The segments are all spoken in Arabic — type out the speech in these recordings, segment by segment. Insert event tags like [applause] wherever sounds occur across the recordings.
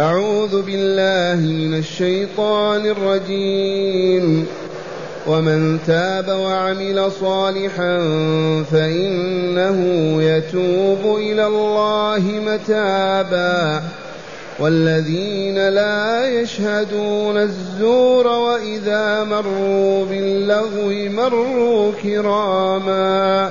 أعوذ بالله من الشيطان الرجيم. ومن تاب وعمل صالحا فإنه يتوب إلى الله متابا. والذين لا يشهدون الزور وإذا مروا باللغو مروا كراما.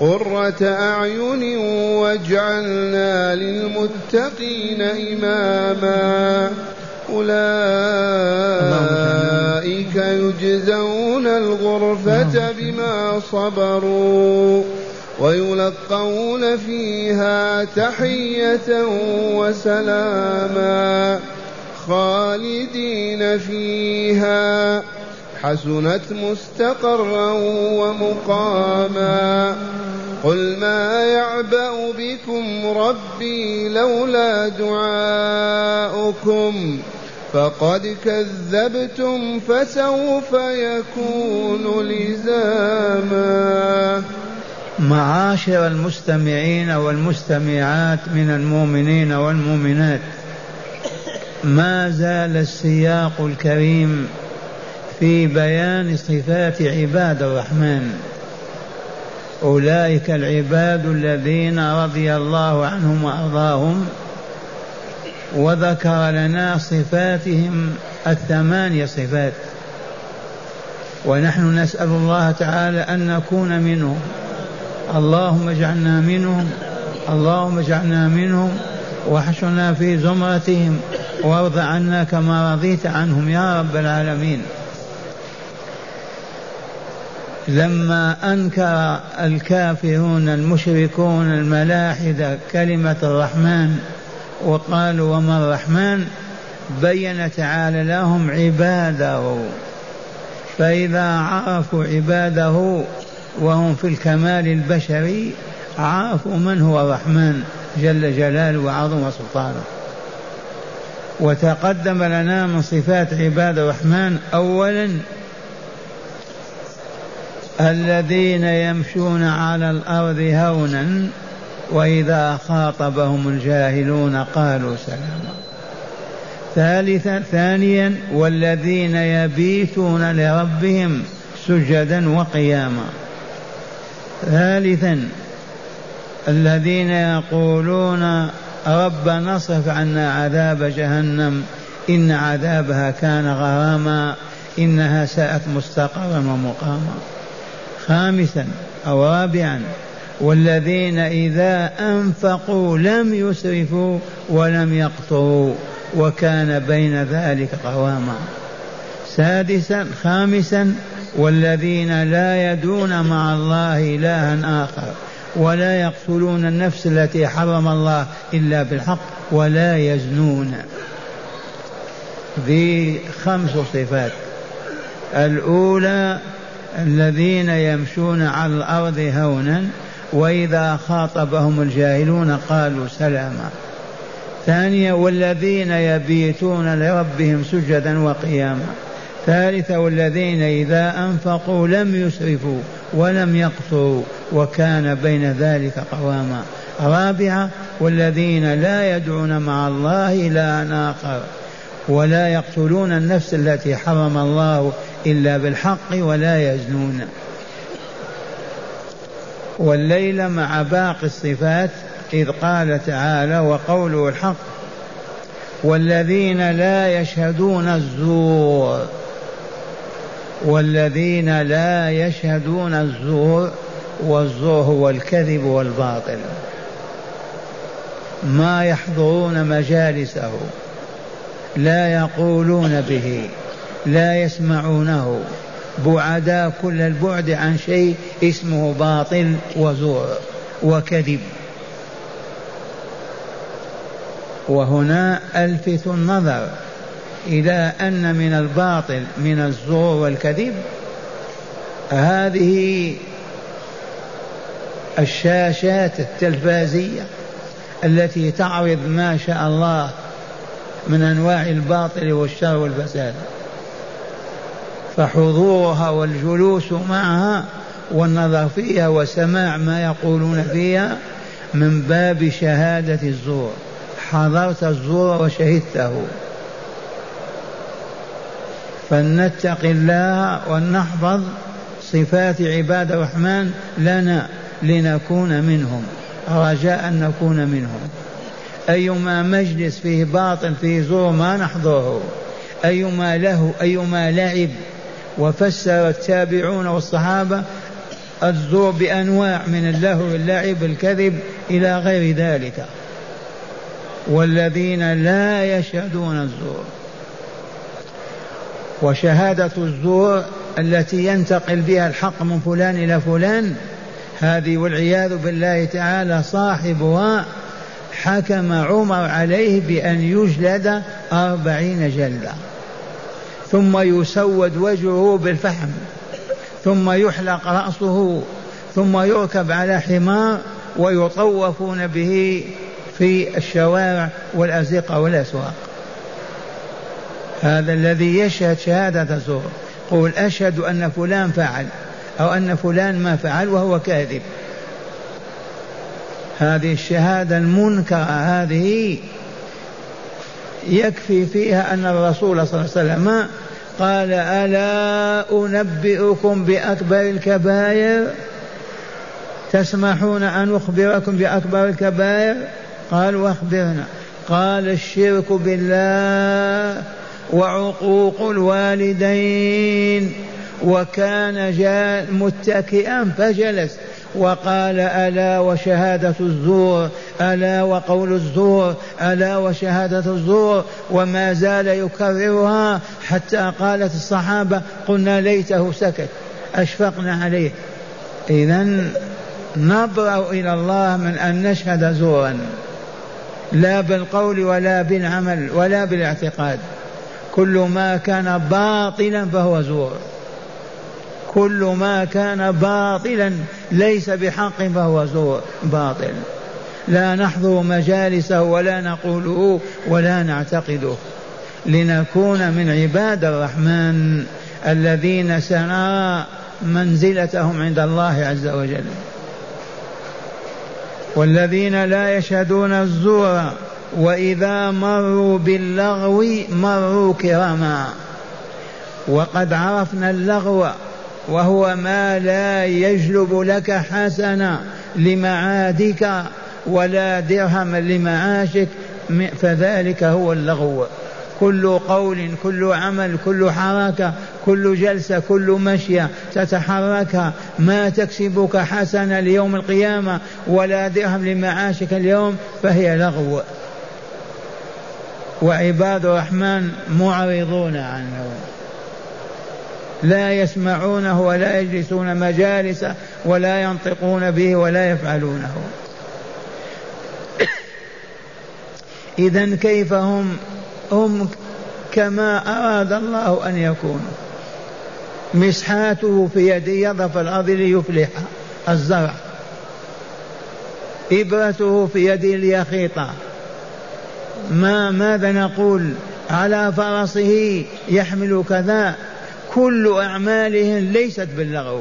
قرة أعين واجعلنا للمتقين إماما. أولئك يجزون الغرفة بما صبروا ويلقون فيها تحية وسلاما خالدين فيها. حسنت مستقرا ومقاما قل ما يعبأ بكم ربي لولا دعاؤكم فقد كذبتم فسوف يكون لزاما. معاشر المستمعين والمستمعات من المؤمنين والمؤمنات ما زال السياق الكريم في بيان صفات عباد الرحمن. أولئك العباد الذين رضي الله عنهم وأرضاهم وذكر لنا صفاتهم الثمانية صفات. ونحن نسأل الله تعالى أن نكون منهم. اللهم اجعلنا منهم. اللهم اجعلنا منهم. واحشرنا في زمرتهم. وارض عنا كما رضيت عنهم يا رب العالمين. لما انكر الكافرون المشركون الملاحدة كلمة الرحمن وقالوا وما الرحمن بين تعالى لهم عباده. فإذا عرفوا عباده وهم في الكمال البشري عرفوا من هو الرحمن جل جلاله وعظم سلطانه. وتقدم لنا من صفات عباد الرحمن اولا الذين يمشون على الأرض هونا وإذا خاطبهم الجاهلون قالوا سلاما. ثالثا ثانيا والذين يبيتون لربهم سجدا وقياما. ثالثا الذين يقولون ربنا اصرف عنا عذاب جهنم إن عذابها كان غراما إنها ساءت مستقرا ومقاما. خامسا أو رابعا والذين إذا أنفقوا لم يسرفوا ولم يقتروا وكان بين ذلك قواما. سادسا خامسا والذين لا يدون مع الله إلها آخر ولا يقتلون النفس التي حرم الله إلا بالحق ولا يزنون. ذي خمس صفات. الأولى الذين يمشون على الأرض هونا وإذا خاطبهم الجاهلون قالوا سلاما. ثانيا والذين يبيتون لربهم سجدا وقياما. ثالثا والذين إذا أنفقوا لم يسرفوا ولم يقصروا وكان بين ذلك قواما. رابعة والذين لا يدعون مع الله إلها آخر ولا يقتلون النفس التي حرم الله إلا بالحق ولا يزنون. والليل مع باقي الصفات إذ قال تعالى وقوله الحق والذين لا يشهدون الزور. والذين لا يشهدون الزور والزور هو الكذب والباطل. ما يحضرون مجالسه لا يقولون به. لا يسمعونه. بعداء كل البعد عن شيء اسمه باطل وزور وكذب. وهنا ألفت النظر إلى أن من الباطل من الزور والكذب. هذه الشاشات التلفازية التي تعرض ما شاء الله من أنواع الباطل والشر والفساد. فحضورها والجلوس معها والنظر فيها وسماع ما يقولون فيها من باب شهادة الزور. حضرت الزور وشهدته. فلنتق الله ولنحفظ صفات عباد الرحمن لنا لنكون منهم. رجاء أن نكون منهم. أيما مجلس فيه باطل فيه زور ما نحضره. أيما له أيما لعب وفسر التابعون والصحابة الزور بأنواع من اللهو اللعب الكذب إلى غير ذلك. والذين لا يشهدون الزور. وشهادة الزور التي ينتقل بها الحق من فلان إلى فلان هذه والعياذ بالله تعالى صاحبها حكم عمر عليه بأن يجلد أربعين جلدة. ثم يسود وجهه بالفحم ثم يحلق رأسه ثم يركب على حمار ويطوفون به في الشوارع والأزقة والأسواق. هذا الذي يشهد شهادة زور قول أشهد أن فلان فعل أو أن فلان ما فعل وهو كاذب. هذه الشهادة المنكرة هذه يكفي فيها أن الرسول صلى الله عليه وسلم قال ألا أنبئكم بأكبر الكبائر؟ تسمحون أن أخبركم بأكبر الكبائر؟ قال وأخبرنا. قال الشرك بالله وعقوق الوالدين. وكان جاء متكئا فجلس. وقال ألا وشهادة الزور ألا وقول الزور ألا وشهادة الزور وما زال يكررها حتى قالت الصحابة قلنا ليته سكت أشفقنا عليه. إذا نبرأ إلى الله من أن نشهد زورا لا بالقول ولا بالعمل ولا بالاعتقاد كل ما كان باطلا فهو زور. كل ما كان باطلا ليس بحق فهو زور باطل. لا نحضر مجالسه ولا نقوله ولا نعتقده. لنكون من عباد الرحمن الذين سنرى منزلتهم عند الله عز وجل. والذين لا يشهدون الزور وإذا مروا باللغو مروا كراما. وقد عرفنا اللغو وهو ما لا يجلب لك حسنة لمعادك ولا درهم لمعاشك فذلك هو اللغو. كل قول كل عمل كل حركة كل جلسة كل مشية تتحركها ما تكسبك حسنة ليوم القيامة ولا درهم لمعاشك اليوم فهي لغو. وعباد الرحمن معرضون عنه. لا يسمعونه ولا يجلسون مجالسه ولا ينطقون به ولا يفعلونه. [coughs] إذا كيف هم؟ هم كما أراد الله أن يكونوا. مسحاته في يده يضع في الأرض ليفلح الزرع. إبرته في يده ليخيط. ما ماذا نقول؟ على فرسه يحمل كذا. كل أعمالهم ليست باللغو.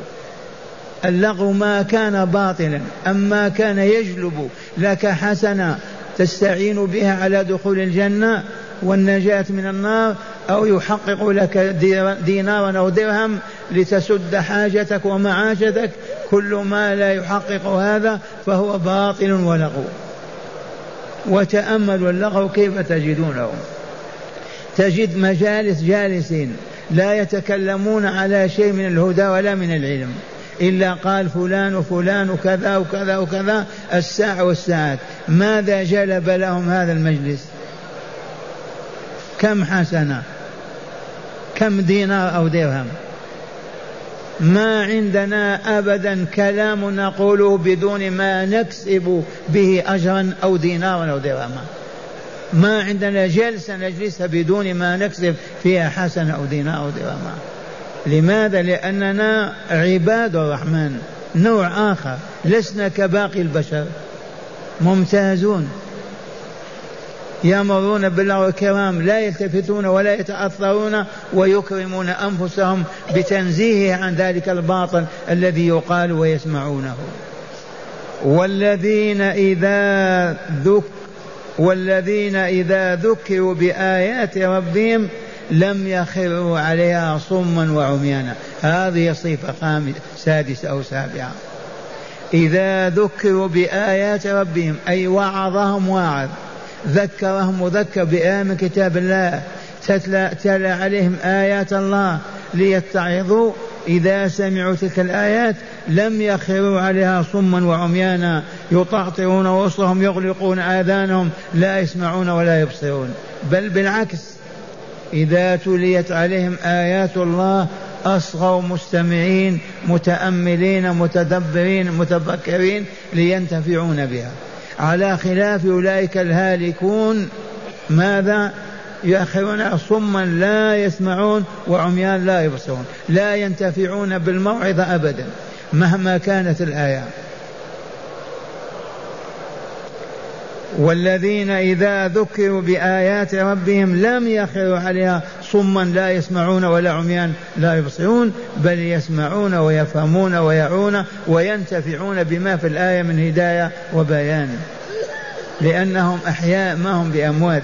اللغو ما كان باطلا أما كان يجلب. لك حسنة تستعين بها على دخول الجنة والنجاة من النار أو يحقق لك دينارا أو درهم لتسد حاجتك ومعاشتك. كل ما لا يحقق هذا فهو باطل ولغو. وتأملوا اللغو كيف تجدونه؟ تجد مجالس جالسين. لا يتكلمون على شيء من الهدى ولا من العلم. إلا قال فلان وفلان وكذا وكذا وكذا الساعة والساعات. ماذا جلب لهم هذا المجلس؟ كم حسنة؟ كم دينار أو درهم؟ ما عندنا أبدا كلام نقوله بدون ما نكسب به أجرا أو دينارا أو درهما. ما عندنا جلسة نجلسها بدون ما نكسب فيها حسنة أو دينار أو درهما لماذا؟ لأننا عباد الرحمن نوع آخر لسنا كباقي البشر ممتازون يمرون بالله الكرام لا يلتفتون ولا يتأثرون ويكرمون أنفسهم بتنزيهه عن ذلك الباطل الذي يقال ويسمعونه. والذين إذا ذك والذين إذا ذكروا بآيات ربهم لم يخروا عليها صما وعميانا. هذه صفة خامسة سادسة أو سابعة. إذا ذكروا بآيات ربهم أي وعظهم واعظ ذكرهم مذكر بآية من كتاب الله تتلى, تتلى عليهم آيات الله ليتعظوا إذا سمعوا تلك الآيات لم يخروا عليها صما وعميانا يطعطرون وسطهم يغلقون آذانهم لا يسمعون ولا يبصرون. بل بالعكس إذا تليت عليهم آيات الله أصغوا مستمعين متأملين متدبرين متفكرين لينتفعون بها. على خلاف أولئك الهالكون ماذا؟ يؤخرون صما لا يسمعون وعميان لا يبصرون لا ينتفعون بالموعظة أبدا مهما كانت الآية. والذين إذا ذكروا بآيات ربهم لم يخروا عليها صما لا يسمعون ولا عميان لا يبصرون بل يسمعون ويفهمون ويعون وينتفعون بما في الآية من هداية وبيان لأنهم أحياء ما هم بأموات.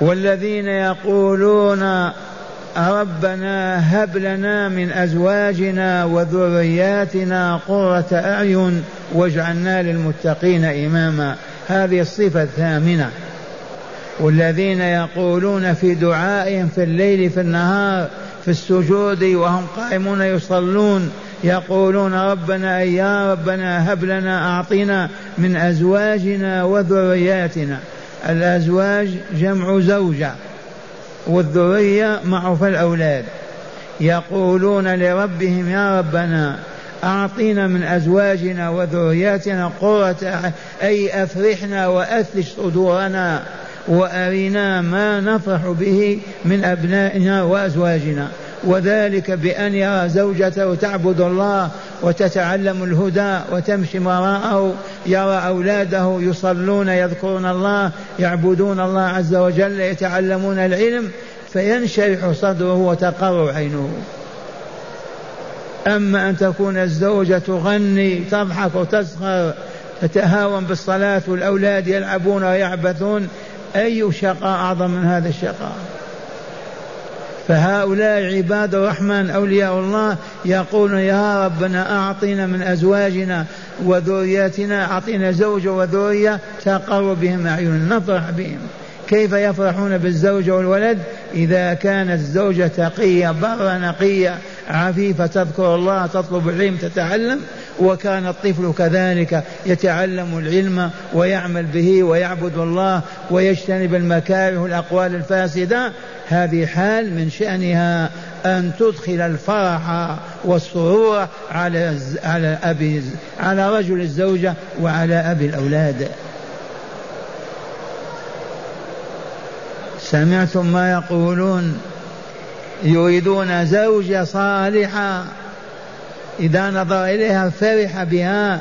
والذين يقولون ربنا هب لنا من أزواجنا وذرياتنا قرة أعين واجعلنا للمتقين إماما. هذه الصفة الثامنة. والذين يقولون في دعائهم في الليل في النهار في السجود وهم قائمون يصلون يقولون ربنا يا ربنا هب لنا أعطنا من أزواجنا وذرياتنا. الأزواج جمع زوجة والذرية معروف الأولاد يقولون لربهم يا ربنا أعطينا من أزواجنا وذرياتنا قرة أي أفرحنا وأثلج صدورنا وأرنا ما نفرح به من أبنائنا وأزواجنا. وذلك بأن يرى زوجته تعبد الله وتتعلم الهدى وتمشي وراءه يرى أولاده يصلون يذكرون الله يعبدون الله عز وجل يتعلمون العلم فينشرح صدره وتقر عينه. أما أن تكون الزوجة تغني تضحك وتسخر تتهاون بالصلاة والأولاد يلعبون ويعبثون أي شقاء أعظم من هذا الشقاء؟ فهؤلاء عباد الرحمن أولياء الله يقولون يا ربنا أعطنا من أزواجنا وذرياتنا أعطنا زوج وذرية تقر بهم أعيننا نفرح بهم. كيف يفرحون بالزوجة والولد؟ إذا كانت الزوجة تقية برة نقية عفيفة تذكر الله تطلب العلم تتعلم وكان الطفل كذلك يتعلم العلم ويعمل به ويعبد الله ويجتنب المكاره الأقوال الفاسدة. هذه حال من شأنها أن تدخل الفرح والسرور على على أبي على رجل الزوجة وعلى أبي الأولاد. سمعتم ما يقولون. يريدون زوجة صالحة إذا نظر إليها فرح بها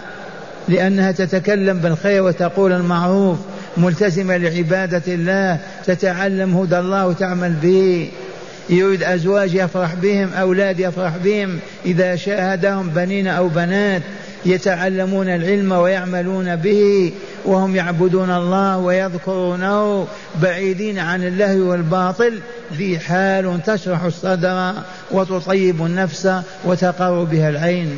لأنها تتكلم بالخير وتقول المعروف ملتزمة لعبادة الله تتعلم هدى الله وتعمل به. يريد أزواج يفرح بهم أولاد يفرح بهم. إذا شاهدهم بنين أو بنات يتعلمون العلم ويعملون به وهم يعبدون الله ويذكرونه بعيدين عن اللهو والباطل. ذي حال تشرح الصدر وتطيب النفس وتقر بها العين.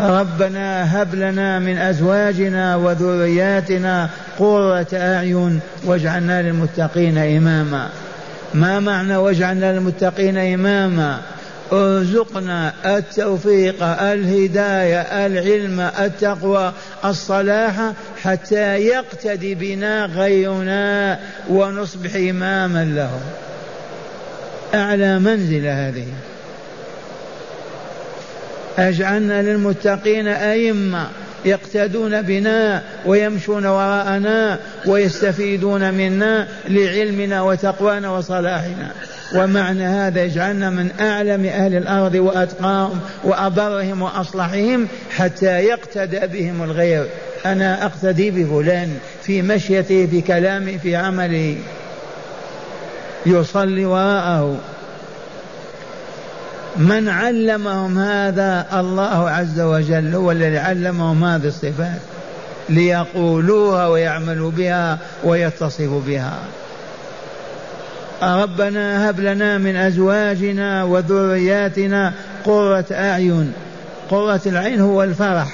ربنا هب لنا من أزواجنا وذرياتنا قرة أعين واجعلنا للمتقين إماما. ما معنى واجعلنا للمتقين إماما؟ ارزقنا التوفيق الهداية العلم التقوى الصلاح حتى يقتدي بنا غيرنا ونصبح إماما له. أعلى منزلة هذه. أجعلنا للمتقين أئمة يقتدون بنا ويمشون وراءنا ويستفيدون منا لعلمنا وتقوانا وصلاحنا. ومعنى هذا يجعلنا من أعلم أهل الأرض وأتقاهم وأبرهم وأصلحهم حتى يقتدى بهم الغير. أنا أقتدي بفلان في مشيته في كلامه في عمله يصلي وراءه. من علمهم هذا الله عز وجل هو الذي علمهم هذه الصفات ليقولوها ويعملوا بها ويتصفوا بها. ربنا هب لنا من أزواجنا وذرياتنا قرة أعين. قرة العين هو الفرح.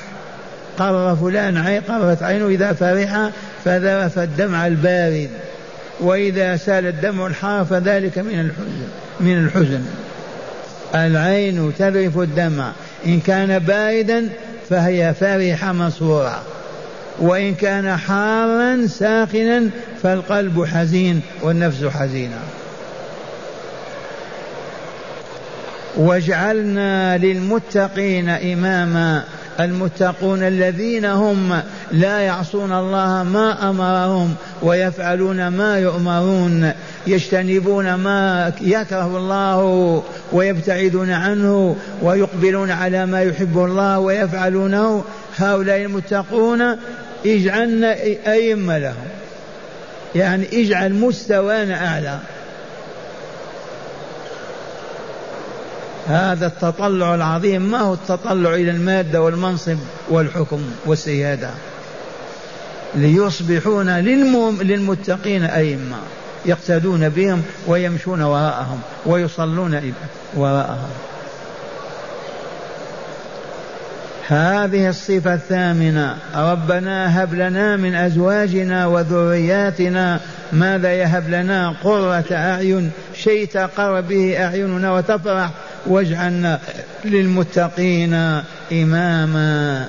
قرر فلان عين قرت عينه إذا فرح فذرف الدمع البارد. وإذا سال الدمع الحار فذلك من الحزن من الحزن. العين تذرف الدمع. إن كان باردا فهي فرحة مسرورة وإن كان حارا ساخنا فالقلب حزين والنفس حزينة. واجعلنا للمتقين إماما. المتقون الذين هم لا يعصون الله ما أمرهم ويفعلون ما يؤمرون. يجتنبون ما يكره الله ويبتعدون عنه ويقبلون على ما يحب الله ويفعلونه. هؤلاء المتقون اجعلنا أئمة لهم. يعني اجعل مستوانا أعلى. هذا التطلع العظيم. ما هو التطلع إلى المادة والمنصب والحكم والسيادة؟ ليصبحون للمتقين أئمة. يقتدون بهم ويمشون وراءهم ويصلون وراءهم. هذه الصفة الثامنة. ربنا هب لنا من أزواجنا وذرياتنا ماذا يهب لنا؟ قرة أعين. شيء تقر به أعيننا وتفرح. واجعلنا للمتقين إماما.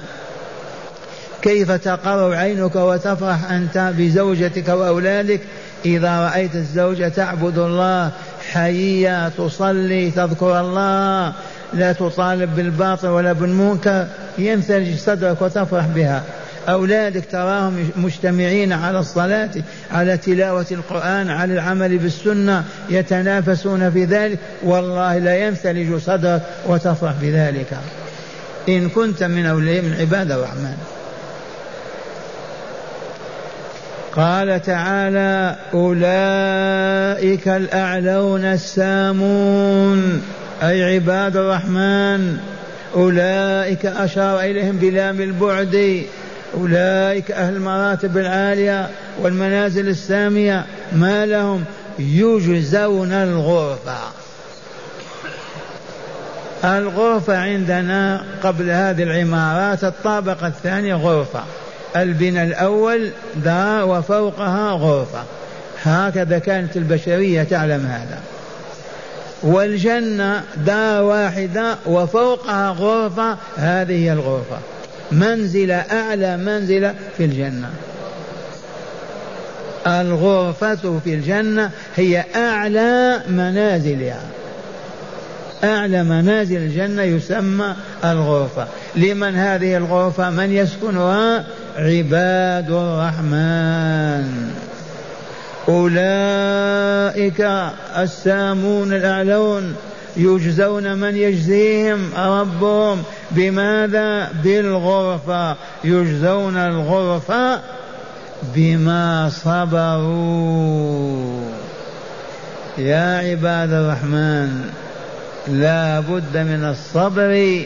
كيف تقر عينك وتفرح أنت بزوجتك وأولادك؟ إذا رأيت الزوجة تعبد الله حيية تصلي تذكر الله. لا تطالب بالباطل ولا بالمنكر ينثلج صدرك وتفرح بها. أولادك تراهم مجتمعين على الصلاة على تلاوة القرآن على العمل بالسنة يتنافسون في ذلك. والله لا ينثلج صدرك وتفرح بذلك. إن كنت من أولياء من عباد الرحمن. قال تعالى أولئك الأعلون السامون. أي عباد الرحمن أولئك أشار إليهم بلام البعد. أولئك أهل المراتب العالية والمنازل السامية ما لهم؟ يجزون الغرفة. الغرفة عندنا قبل هذه العمارات الطابق الثاني غرفة. البناء الأول دار وفوقها غرفة. هكذا كانت البشرية تعلم هذا. والجنة دار واحدة وفوقها غرفة هذه هي الغرفة. منزلة أعلى منزلة في الجنة. الغرفة في الجنة هي أعلى منازلها. أعلى منازل الجنة يسمى الغرفة. لمن هذه الغرفة؟ من يسكنها؟ عباد الرحمن. أولئك السامون الأعلون يجزون من يجزيهم ربهم بماذا؟ بالغرفة يجزون الغرفة بما صبروا. يا عباد الرحمن لا بد من الصبر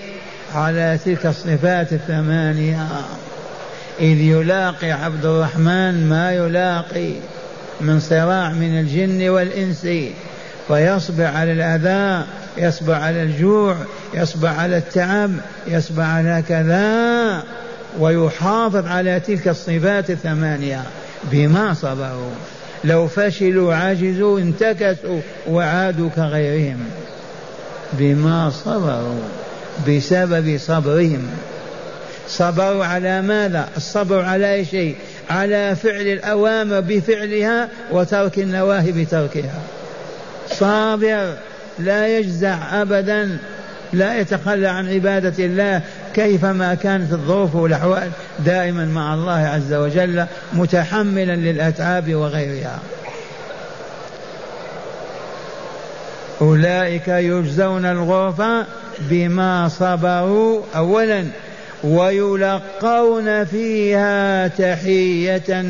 على تلك الصفات الثمانية. إذ يلاقي عبد الرحمن ما يلاقي. من صراع من الجن والإنس فيصبر على الأذى يصبر على الجوع يصبر على التعب يصبر على كذا ويحافظ على تلك الصفات الثمانية بما صبروا. لو فشلوا عجزوا انتكسوا وعادوا كغيرهم بما صبروا بسبب صبرهم. صبروا على ماذا؟ الصبر على أي شيء. على فعل الأوامر بفعلها وترك النواهي بتركها. صابر لا يجزع أبدا لا يتخلى عن عبادة الله كيفما كانت الظروف والأحوال دائما مع الله عز وجل متحملا للأتعاب وغيرها. أولئك يجزون الغرفة بما صبروا أولا. ويلقون فيها تحية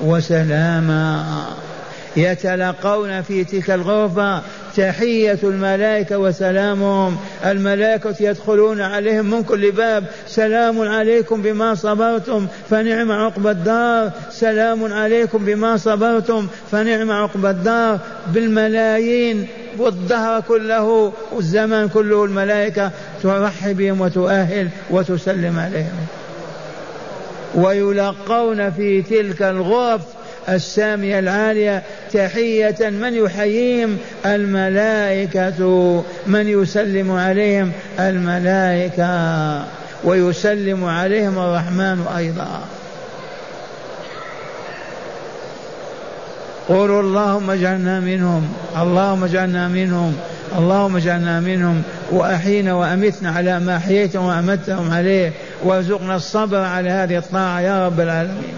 وسلاما. يتلقون في تلك الغرفة تحية الملائكة وسلامهم. الملائكة يدخلون عليهم من كل باب. سلام عليكم بما صبرتم فنعم عقب الدار. سلام عليكم بما صبرتم فنعم عقب الدار. بالملايين والدهر كله والزمان كله الملائكة ترحب بهم وتؤهل وتسلم عليهم. ويلقون في تلك الغرف السامية العالية تحية من يحييهم الملائكة من يسلم عليهم الملائكة ويسلم عليهم الرحمن أيضا. قولوا اللهم اجعلنا منهم اللهم اجعلنا منهم اللهم اجعلنا منهم. وأحينا وأمتنا على ما أحييتهم وأمتهم عليه وارزقنا الصبر على هذه الطاعة يا رب العالمين.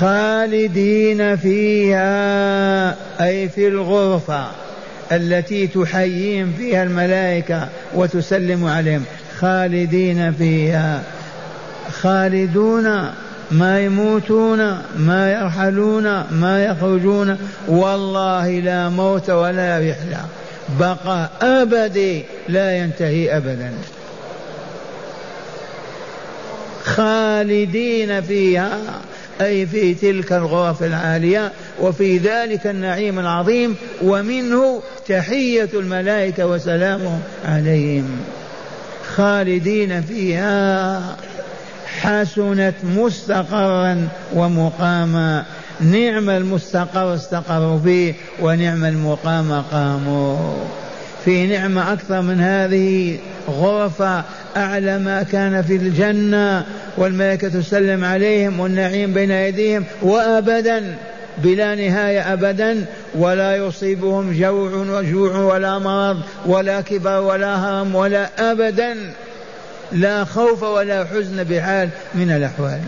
خالدين فيها أي في الغرفة التي تحييهم فيها الملائكة وتسلم عليهم. خالدين فيها. خالدون ما يموتون ما يرحلون ما يخرجون. والله لا موت ولا رحلة. بقى أبدي لا ينتهي أبدا. خالدين فيها. أي في تلك الغرف العالية وفي ذلك النعيم العظيم ومنه تحية الملائكة وسلامهم عليهم. خالدين فيها. حسنت مستقرا ومقاما. نعم المستقر استقروا فيه ونعم المقام قاموا. في نعمة أكثر من هذه غرفة أعلى ما كان في الجنة والملائكة تسلم عليهم والنعيم بين أيديهم وأبدا بلا نهاية أبدا ولا يصيبهم جوع وجوع ولا مرض ولا كبر ولا هرم ولا أبدا. لا خوف ولا حزن بحال من الأحوال.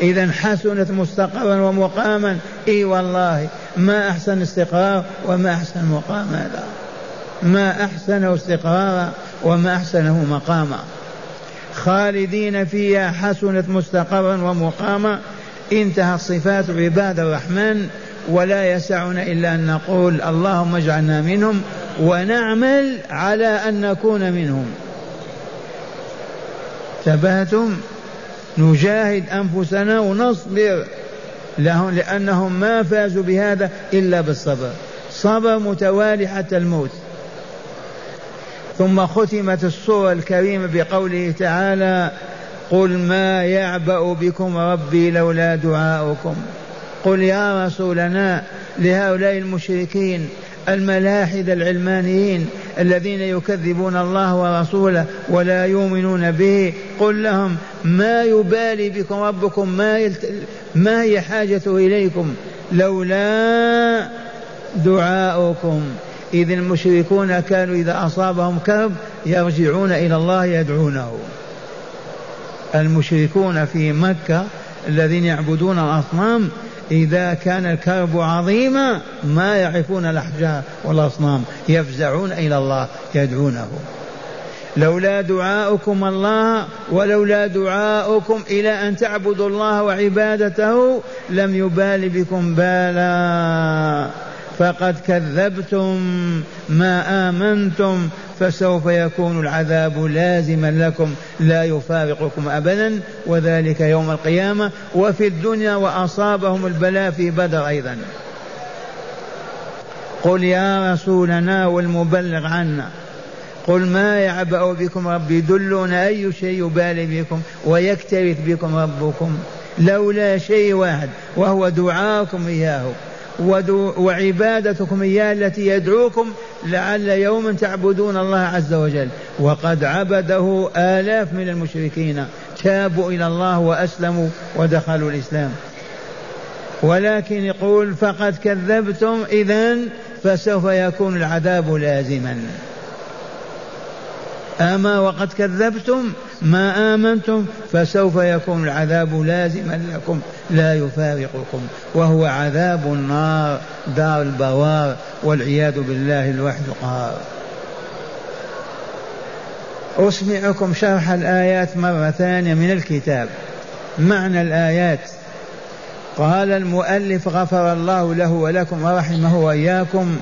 إذا حسنت مستقرا ومقاما. إي والله ما أحسن استقرار وما أحسن مقام هذا. ما أحسنه استقرارا وما أحسنه مقاما. خالدين فيها حسنت مستقرا ومقاما. انتهت صفات عباد الرحمن ولا يسعنا إلا أن نقول اللهم اجعلنا منهم ونعمل على أن نكون منهم. تبهتم؟ نجاهد أنفسنا ونصبر لهم لأنهم ما فازوا بهذا إلا بالصبر. صبر متوالي حتى الموت. ثم ختمت السورة الكريمة بقوله تعالى قل ما يعبأ بكم ربي لولا دعاؤكم. قل يا رسولنا لهؤلاء المشركين الملاحدة العلمانيين الذين يكذبون الله ورسوله ولا يؤمنون به قل لهم ما يبالي بكم ربكم ما, يلت... ما هي حاجته إليكم لولا دعاؤكم. إذ المشركون كانوا إذا أصابهم كرب يرجعون إلى الله يدعونه. المشركون في مكة الذين يعبدون الأصنام إذا كان الكرب عظيما ما يعرفون الأحجار والأصنام يفزعون إلى الله يدعونه. لولا دعاؤكم الله ولولا دعاؤكم إلى أن تعبدوا الله وعبادته لم يبال بكم بالا. فقد كذبتم ما آمنتم فسوف يكون العذاب لازما لكم لا يفارقكم أبدا وذلك يوم القيامة. وفي الدنيا وأصابهم البلاء في بدر أيضا. قل يا رسولنا والمبلغ عنا قل ما يعبأ بكم ربي؟ دلونا أي شيء يبالي بكم ويكترث بكم ربكم؟ لولا شيء واحد وهو دعاكم إياه. وعبادتكم إياه التي يدعوكم لعل يوما تعبدون الله عز وجل. وقد عبده آلاف من المشركين. تابوا إلى الله وأسلموا ودخلوا الإسلام. ولكن يقول فقد كذبتم إذا فسوف يكون العذاب لازما. أما وقد كذبتم ما آمنتم فسوف يكون العذاب لازما لكم لا يفارقكم وهو عذاب النار دار البوار والعياذ بالله الوحد القهار أسمعكم شرح الآيات مرة ثانية من الكتاب. معنى الآيات. قال المؤلف غفر الله له ولكم ورحمه وإياكم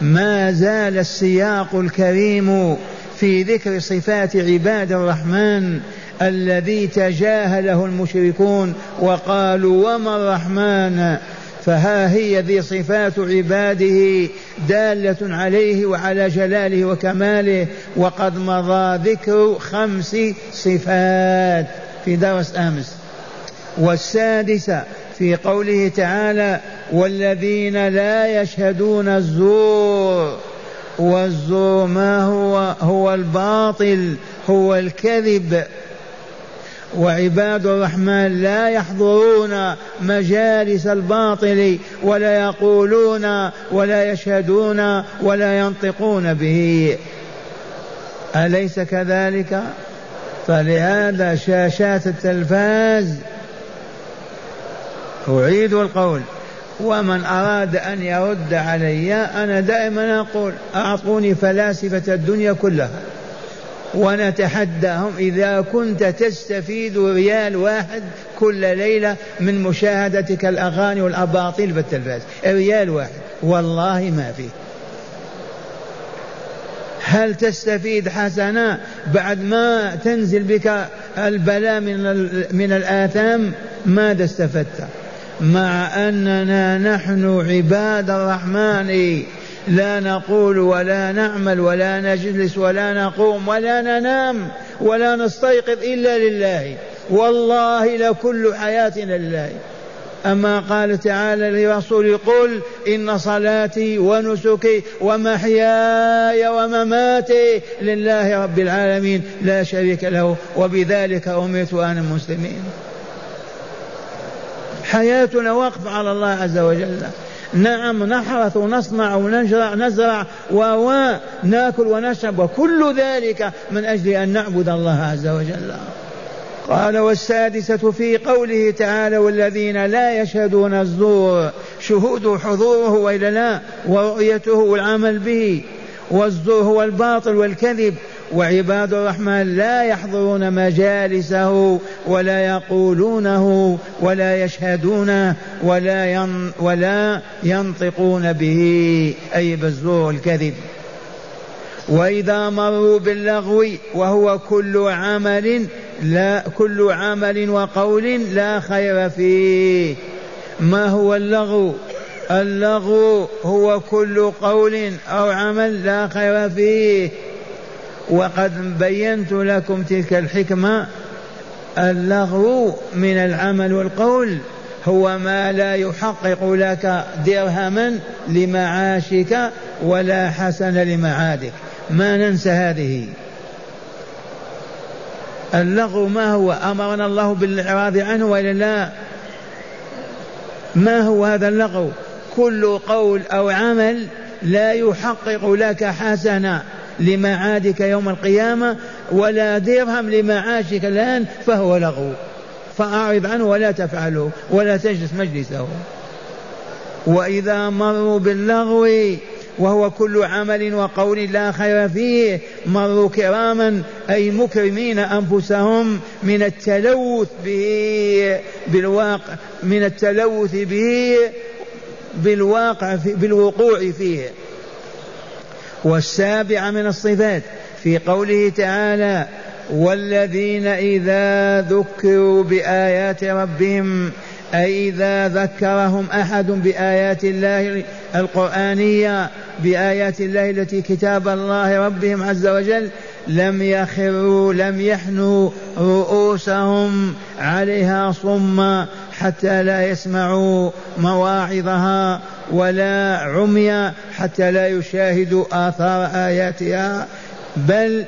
ما زال السياق الكريم في ذكر صفات عباد الرحمن الذي تجاهله المشركون وقالوا وما الرحمن؟ فها هي ذي صفات عباده دالة عليه وعلى جلاله وكماله وقد مضى ذكر خمس صفات في درس أمس. والسادسة في قوله تعالى والذين لا يشهدون الزور والزور ما هو هو الباطل هو الكذب. وعباد الرحمن لا يحضرون مجالس الباطل ولا يقولون ولا يشهدون ولا ينطقون به. أليس كذلك؟ فلهذا شاشات التلفاز. أعيد القول. ومن أراد أن يرد علي أنا دائما أقول أعطوني فلاسفة الدنيا كلها. ونتحداهم إذا كنت تستفيد ريال واحد كل ليلة من مشاهدتك الأغاني والأباطيل بالتلفاز. ريال واحد والله ما فيه هل تستفيد حسنة بعد ما تنزل بك البلاء من من الآثام؟ ماذا استفدت؟ مع أننا نحن عباد الرحمن. لا نقول ولا نعمل ولا نجلس ولا نقوم ولا ننام ولا نستيقظ إلا لله. والله لكل حياتنا لله. أما قال تعالى لرسول قل إن صلاتي ونسكي ومحياي ومماتي لله رب العالمين. لا شريك له وبذلك أمرت أنا المسلمين حياتنا وقف على الله عز وجل. نعم نحرث ونصنع ونزرع نزرع وناكل ونشرب وكل ذلك من أجل أن نعبد الله عز وجل. قال والسادسة في قوله تعالى والذين لا يشهدون الزور شهود حضوره وإلا لا ورؤيته والعمل به والزور هو الباطل والكذب وعباد الرحمن لا يحضرون مجالسه ولا يقولونه ولا يشهدونه ولا ين ولا ينطقون به أي بالزور الكذب. وإذا مروا باللغو وهو كل عمل لا كل عمل وقول لا خير فيه. ما هو اللغو؟ اللغو هو كل قول أو عمل لا خير فيه. وقد بينت لكم تلك الحكمة اللغو من العمل والقول هو ما لا يحقق لك درهما لمعاشك ولا حسن لمعادك. ما ننسى هذه. اللغو ما هو؟ أمرنا الله بالإعراض عنه وإلا لا؟ ما هو هذا اللغو؟ كل قول أو عمل لا يحقق لك حسنه لمعادك يوم القيامة ولا درهم لمعاشك الآن فهو لغو. فأعرض عنه ولا تفعله ولا تجلس مجلسه. وإذا مروا باللغو وهو كل عمل وقول لا خير فيه مروا كراما أي مكرمين أنفسهم من التلوث به بالواقع من التلوث به بالواقع في بالوقوع فيه. والسابعة من الصفات في قوله تعالى والذين إذا ذكروا بآيات ربهم أي إذا ذكرهم أحد بآيات الله القرآنية بآيات الله التي كتاب الله ربهم عز وجل لم يخروا لم يحنوا رؤوسهم عليها صما حتى لا يسمعوا مواعظها ولا عمي حتى لا يشاهدوا آثار آياتها. بل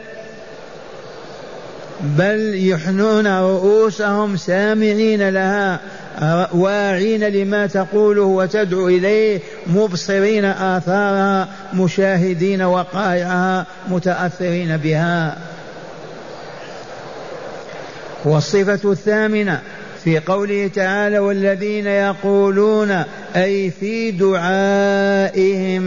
بل يحنون رؤوسهم سامعين لها واعين لما تقوله وتدعو إليه مبصرين آثارها مشاهدين وقائعها متأثرين بها. والصفة الثامنة في قوله تعالى والذين يقولون أي في دعائهم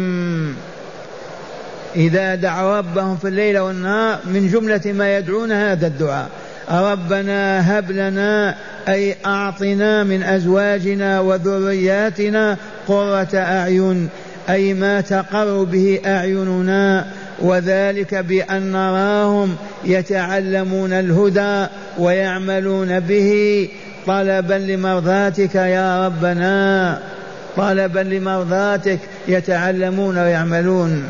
إذا دعوا ربهم في الليل والنهار من جملة ما يدعون هذا الدعاء. ربنا هب لنا أي أعطنا من أزواجنا وذرياتنا قرة أعين أي ما تقر به أعيننا وذلك بأن نراهم يتعلمون الهدى ويعملون به طلبا لمرضاتك يا ربنا طلبا لمرضاتك يتعلمون ويعملون.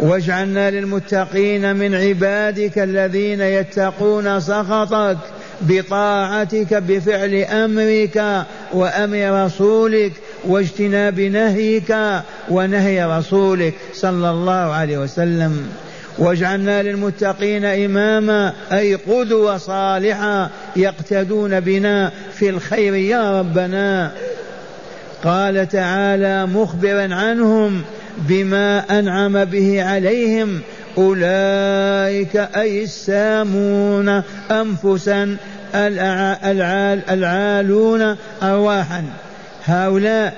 واجعلنا للمتقين من عبادك الذين يتقون سخطك بطاعتك بفعل أمرك وأمر رسولك واجتناب نهيك ونهي رسولك صلى الله عليه وسلم. واجعلنا للمتقين إماما أي قدوه صالحه يقتدون بنا في الخير يا ربنا. قال تعالى مخبرا عنهم بما أنعم به عليهم أولئك أي السامون العال العالون ارواحا. هؤلاء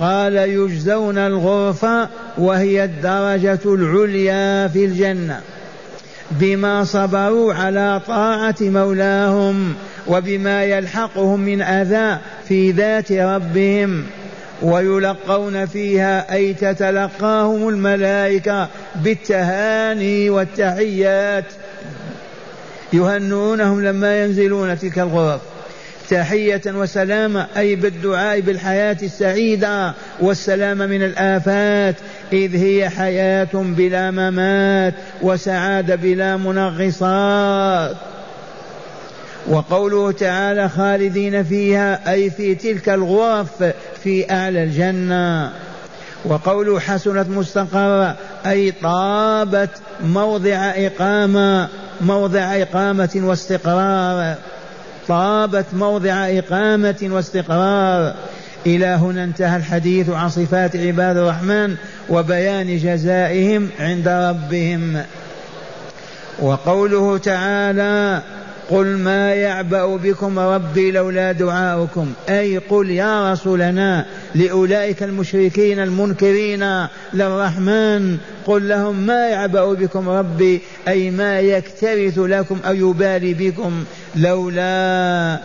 قال يجزون الغرفة وهي الدرجة العليا في الجنة بما صبروا على طاعة مولاهم وبما يلحقهم من أذى في ذات ربهم. ويلقون فيها أي تتلقاهم الملائكة بالتهاني والتحيات. يهنونهم لما ينزلون تلك الغرف. تحية وسلامة أي بالدعاء بالحياة السعيدة والسلامة من الآفات. إذ هي حياة بلا ممات وسعادة بلا منغصات. وقوله تعالى خالدين فيها أي في تلك الغرف في أعلى الجنة. وقوله حسنت مستقرة أي طابت موضع إقامة موضع إقامة واستقرار. طابت موضع إقامة واستقرار. إلى هنا انتهى الحديث عن صفات عباد الرحمن وبيان جزائهم عند ربهم. وقوله تعالى قل ما يعبأ بكم ربي لولا دعاؤكم. أي قل يا رسولنا لأولئك المشركين المنكرين للرحمن. قل لهم ما يعبأ بكم ربي أي ما يكترث لكم أو يبالي بكم. لولا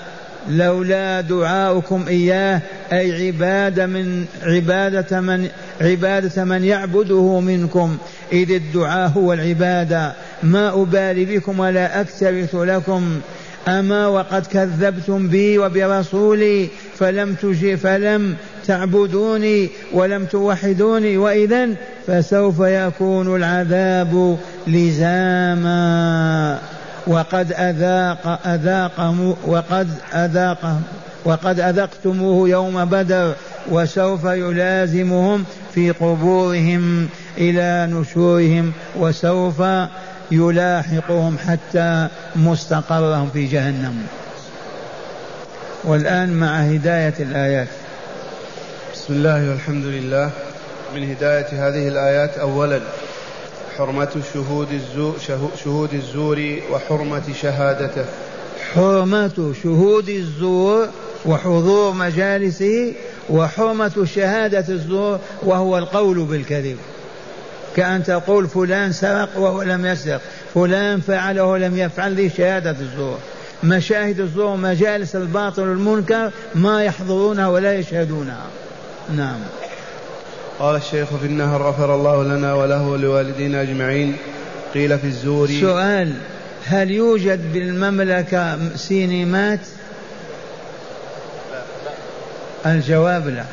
لولا دعاؤكم إياه أي عبادة من عبادة من عبادة من يعبده منكم. إذ الدعاء هو العبادة. ما أبالي بكم ولا أكترث لكم. أما وقد كذبتم بي وبرسولي فلم تجي فلم تعبدوني ولم توحدوني. وإذا فسوف يكون العذاب لزاما. وقد أذاق أذاق وقد أذاق وقد أذقتموه يوم بدر وسوف يلازمهم في قبورهم إلى نشورهم وسوف يلاحقهم حتى مستقرهم في جهنم. والآن مع هداية الآيات. بسم الله والحمد لله. من هداية هذه الآيات أولا حرمة شهود الزور شهود الزور وحرمة شهادته. حرمة شهود الزور وحضور مجالسه وحرمة شهادة الزور وهو القول بالكذب. كأن تقول فلان سرق وهو لم يسرق فلان فعل وهو لم يفعل ذي شهادة الزور. مشاهد الزور مجالس الباطل والمنكر ما يحضرونها ولا يشهدونها. نعم. قال الشيخ في النهر غفر الله لنا وله ولوالدينا أجمعين. قيل في الزور سؤال هل يوجد بالمملكة سينمات؟ الجواب لا.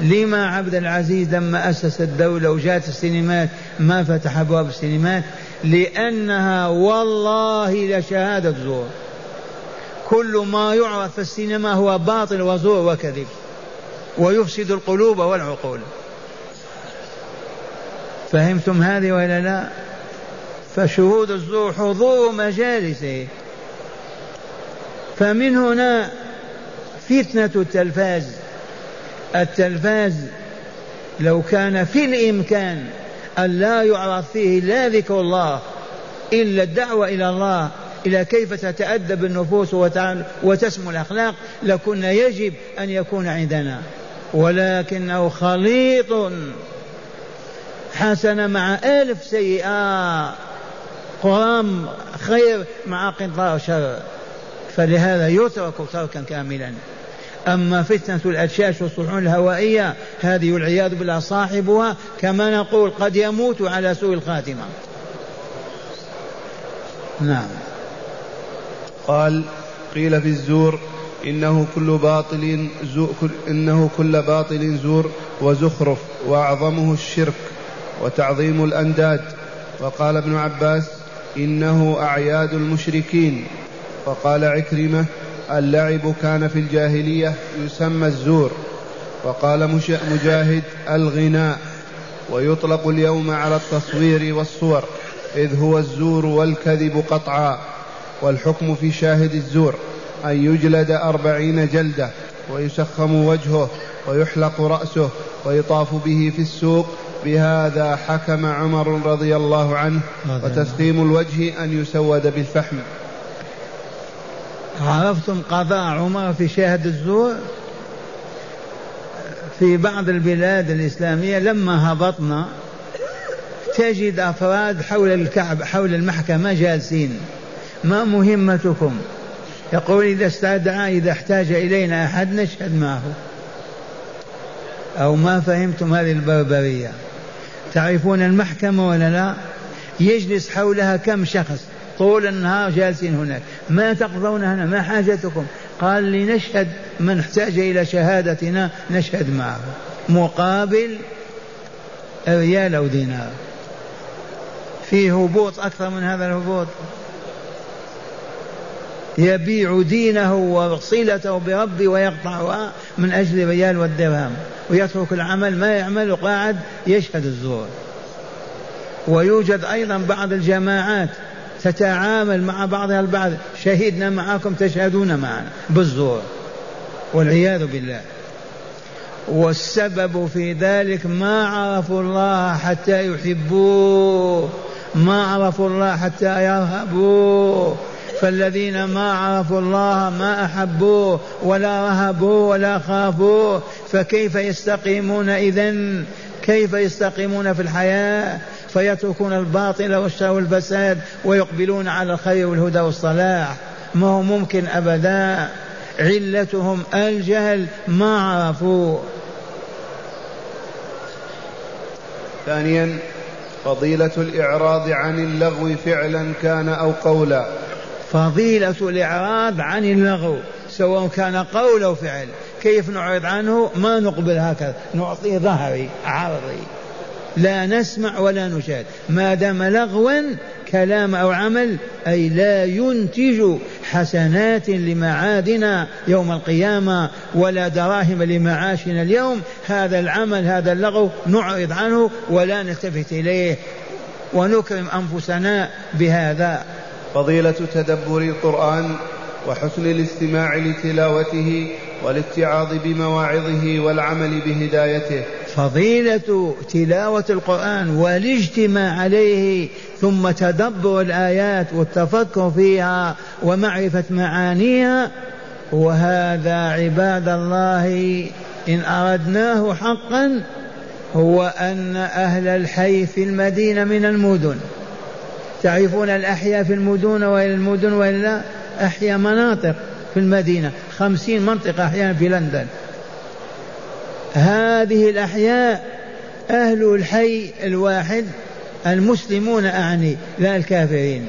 لما عبد العزيز لما أسس الدولة وجات السينمات ما فتح أبواب السينمات لأنها والله لشهادة زور. كل ما يعرف في السينما هو باطل وزور وكذب ويفسد القلوب والعقول. فهمتم هذه ولا لا؟ فشهود الزور حضور مجالسه. فمن هنا فتنة التلفاز. التلفاز لو كان في الإمكان أن لا يعرض فيه لا ذكر الله إلا الدعوة إلى الله إلى كيف تتأدب النفوس وتسمو الأخلاق لكنا يجب أن يكون عندنا. ولكنه خليط حسنة مع ألف سيئة قرام خير مع قنطار شر. فلهذا يترك تركا كاملا. أما فتنة الأجشاش والصحون الهوائية هذه والعياذ بالله صاحبها كما نقول قد يموت على سوء الخاتمة. نعم. قال قيل في الزور إنه كل باطل زو إنه كل باطل زور وزخرف وأعظمه الشرك وتعظيم الأنداد. وقال ابن عباس إنه أعياد المشركين. وقال عكرمة اللعب كان في الجاهلية يسمى الزور وقال مجاهد الغناء ويطلق اليوم على التصوير والصور إذ هو الزور والكذب قطعا والحكم في شاهد الزور أن يجلد أربعين جلدة ويسخم وجهه ويحلق رأسه ويطاف به في السوق بهذا حكم عمر رضي الله عنه وتسخيم الوجه أن يسود بالفحم. عرفتم قضاء عمر في شاهد الزور؟ في بعض البلاد الإسلامية لما هبطنا تجد أفراد حول الكعب حول المحكمة جالسين. ما مهمتكم؟ يقول إذا استدعى إذا احتاج إلينا أحد نشهد معه. أو ما فهمتم هذه البربرية. تعرفون المحكمة ولا لا؟ يجلس حولها كم شخص؟ طول النهار جالسين هناك. ما تقضون هنا؟ ما حاجتكم؟ قال لنشهد من احتاج إلى شهادتنا نشهد معه. مقابل ريال أو دينار. في هبوط أكثر من هذا الهبوط. يبيع دينه وصلته بربه ويقطعها من أجل ريال والدرهم. ويترك العمل ما يعمل قاعد يشهد الزور. ويوجد أيضا بعض الجماعات تتعامل مع بعضها البعض. شهدنا معكم تشهدون معنا. بالزور. والعياذ بالله. والسبب في ذلك ما عرفوا الله حتى يحبوه. ما عرفوا الله حتى يرهبوه. فالذين ما عرفوا الله ما أحبوه ولا رهبوه ولا خافوه فكيف يستقيمون اذا كيف يستقيمون في الحياة؟ فيتركون الباطل والشر والفساد ويقبلون على الخير والهدى والصلاح. ما هو ممكن أبدا. علتهم الجهل ما عرفوا. ثانيا فضيلة الإعراض عن اللغو فعلا كان أو قولا. فضيلة الإعراض عن اللغو سواء كان قول أو فعل. كيف نعرض عنه؟ ما نقبل هكذا. نعطيه ظهري عرضي. لا نسمع ولا نشاهد. ما دام لغوا كلام أو عمل أي لا ينتج حسنات لمعادنا يوم القيامة ولا دراهم لمعاشنا اليوم. هذا العمل هذا اللغو نعرض عنه ولا نلتفت إليه ونكرم أنفسنا بهذا. فضيلة تدبر القرآن وحسن الاستماع لتلاوته والاتعاظ بمواعظه والعمل بهدايته. فضيلة تلاوة القرآن والاجتماع عليه ثم تدبر الآيات والتفكر فيها ومعرفة معانيها وهذا عباد الله إن أردناه حقا هو أن أهل الحي في المدينة من المدن. تعرفون الأحياء في المدن وإلى المدن وإلا أحياء مناطق في المدينة خمسين منطقة أحيانا في لندن. هذه الأحياء أهل الحي الواحد المسلمون أعني لا الكافرين.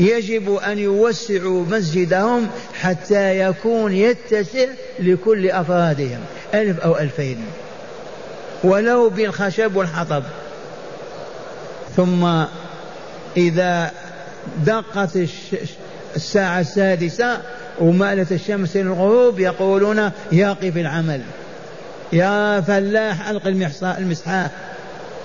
يجب أن يوسعوا مسجدهم حتى يكون يتسع لكل أفرادهم ألف أو ألفين. ولو بالخشب والحطب. ثم إذا دقت الساعة السادسة ومالت الشمس للغروب يقولون يقف العمل. يا فلاح ألق المسحاة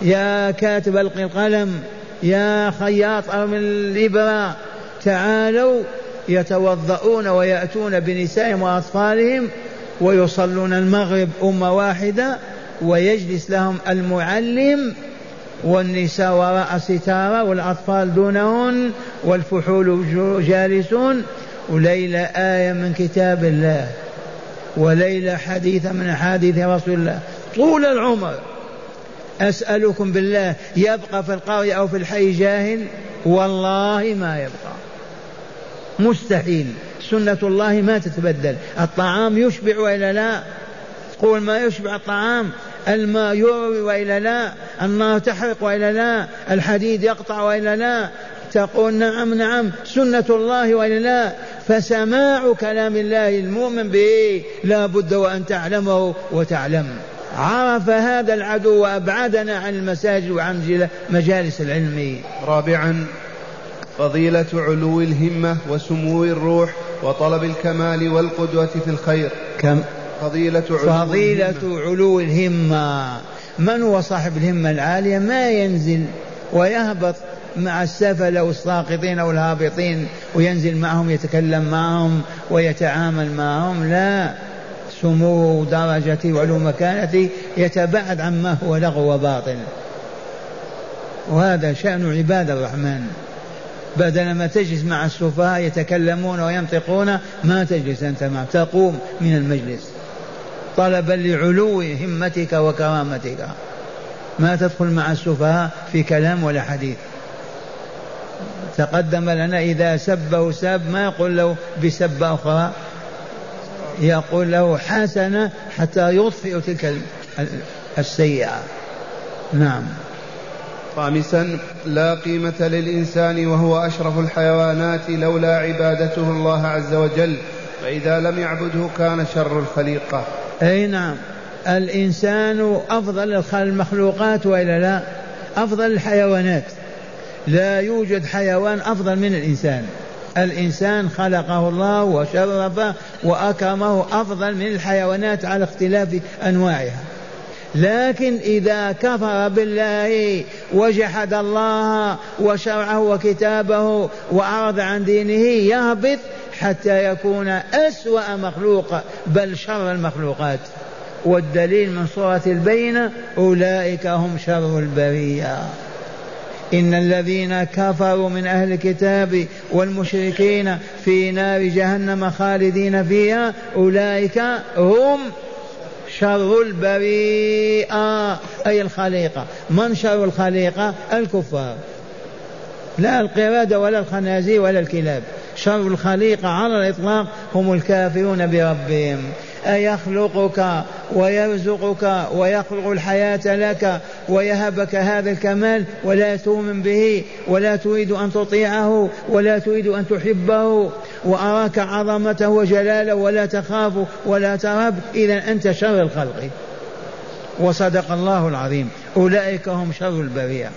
يا كاتب ألق القلم. يا خياط أرمي الإبرة. تعالوا يتوضؤون ويأتون بنسائهم وأطفالهم ويصلون المغرب أمة واحدة ويجلس لهم المعلم والنساء وراء ستارة والأطفال دونهن والفحول جالسون. وليلة آية من كتاب الله. وليلة حديثة من أحاديث رسول الله. طول العمر. أسألكم بالله يبقى في القرية أو في الحي جاهل؟ والله ما يبقى. مستحيل. سنة الله ما تتبدل. الطعام يشبع وإلا لا؟ تقول ما يشبع الطعام. الماء يروي وإلا لا؟ النار تحرق وإلا لا؟ الحديد يقطع وإلا لا؟ تقول نعم نعم. سنة الله وإلا لا؟ فسماع كلام الله المؤمن به لا بد وأن تعلمه وتعلم. عرف هذا العدو وأبعدنا عن المساجد وعن مجالس العلم. رابعا فضيلة علو الهمة وسمو الروح وطلب الكمال والقدوة في الخير. كم؟ فضيلة علو فضيلة الهمة. علو الهمة. من هو صاحب الهمة العالية؟ ما ينزل ويهبط. مع السفل أو الساقطين أو الهابطين وينزل معهم يتكلم معهم ويتعامل معهم لا. سمو درجتي وعلو مكانتي يتباعد عما هو لغو وباطل وهذا شأن عباد الرحمن. بدل ما تجلس مع السفهاء يتكلمون وينطقون ما تجلس أنت معه تقوم من المجلس. طلبا لعلو همتك وكرامتك. ما تدخل مع السفهاء في كلام ولا حديث. تقدم لنا إذا سبه سب ما يقول له بسبة أخرى؟ يقول له حسنة حتى يطفئ تلك السيئة. نعم. خامسا لا قيمة للإنسان وهو أشرف الحيوانات لولا عبادته الله عز وجل فإذا لم يعبده كان شر الخليقة. أي نعم. الإنسان أفضل المخلوقات وإلا لا؟ أفضل الحيوانات. لا يوجد حيوان أفضل من الإنسان. الإنسان خلقه الله وشرفه وأكرمه أفضل من الحيوانات على اختلاف أنواعها. لكن إذا كفر بالله وجحد الله وشرعه وكتابه وأعرض عن دينه يهبط حتى يكون أسوأ مخلوق بل شر المخلوقات. والدليل من سورة البينة أولئك هم شر البرية. إن الذين كفروا من أهل الكتاب والمشركين في نار جهنم خالدين فيها أولئك هم شر البريئة أي الخليقة. من شر الخليقة؟ الكفار. لا القردة ولا الخنازير ولا الكلاب. شر الخليقة على الإطلاق هم الكافرون بربهم. أيخلقك ويرزقك ويخلق الحياة لك ويهبك هذا الكمال ولا تؤمن به ولا تريد أن تطيعه ولا تريد أن تحبه وأراك عظمته وجلاله ولا تخاف ولا ترهب. إذا أنت شر الخلق. وصدق الله العظيم. أولئك هم شر البرية.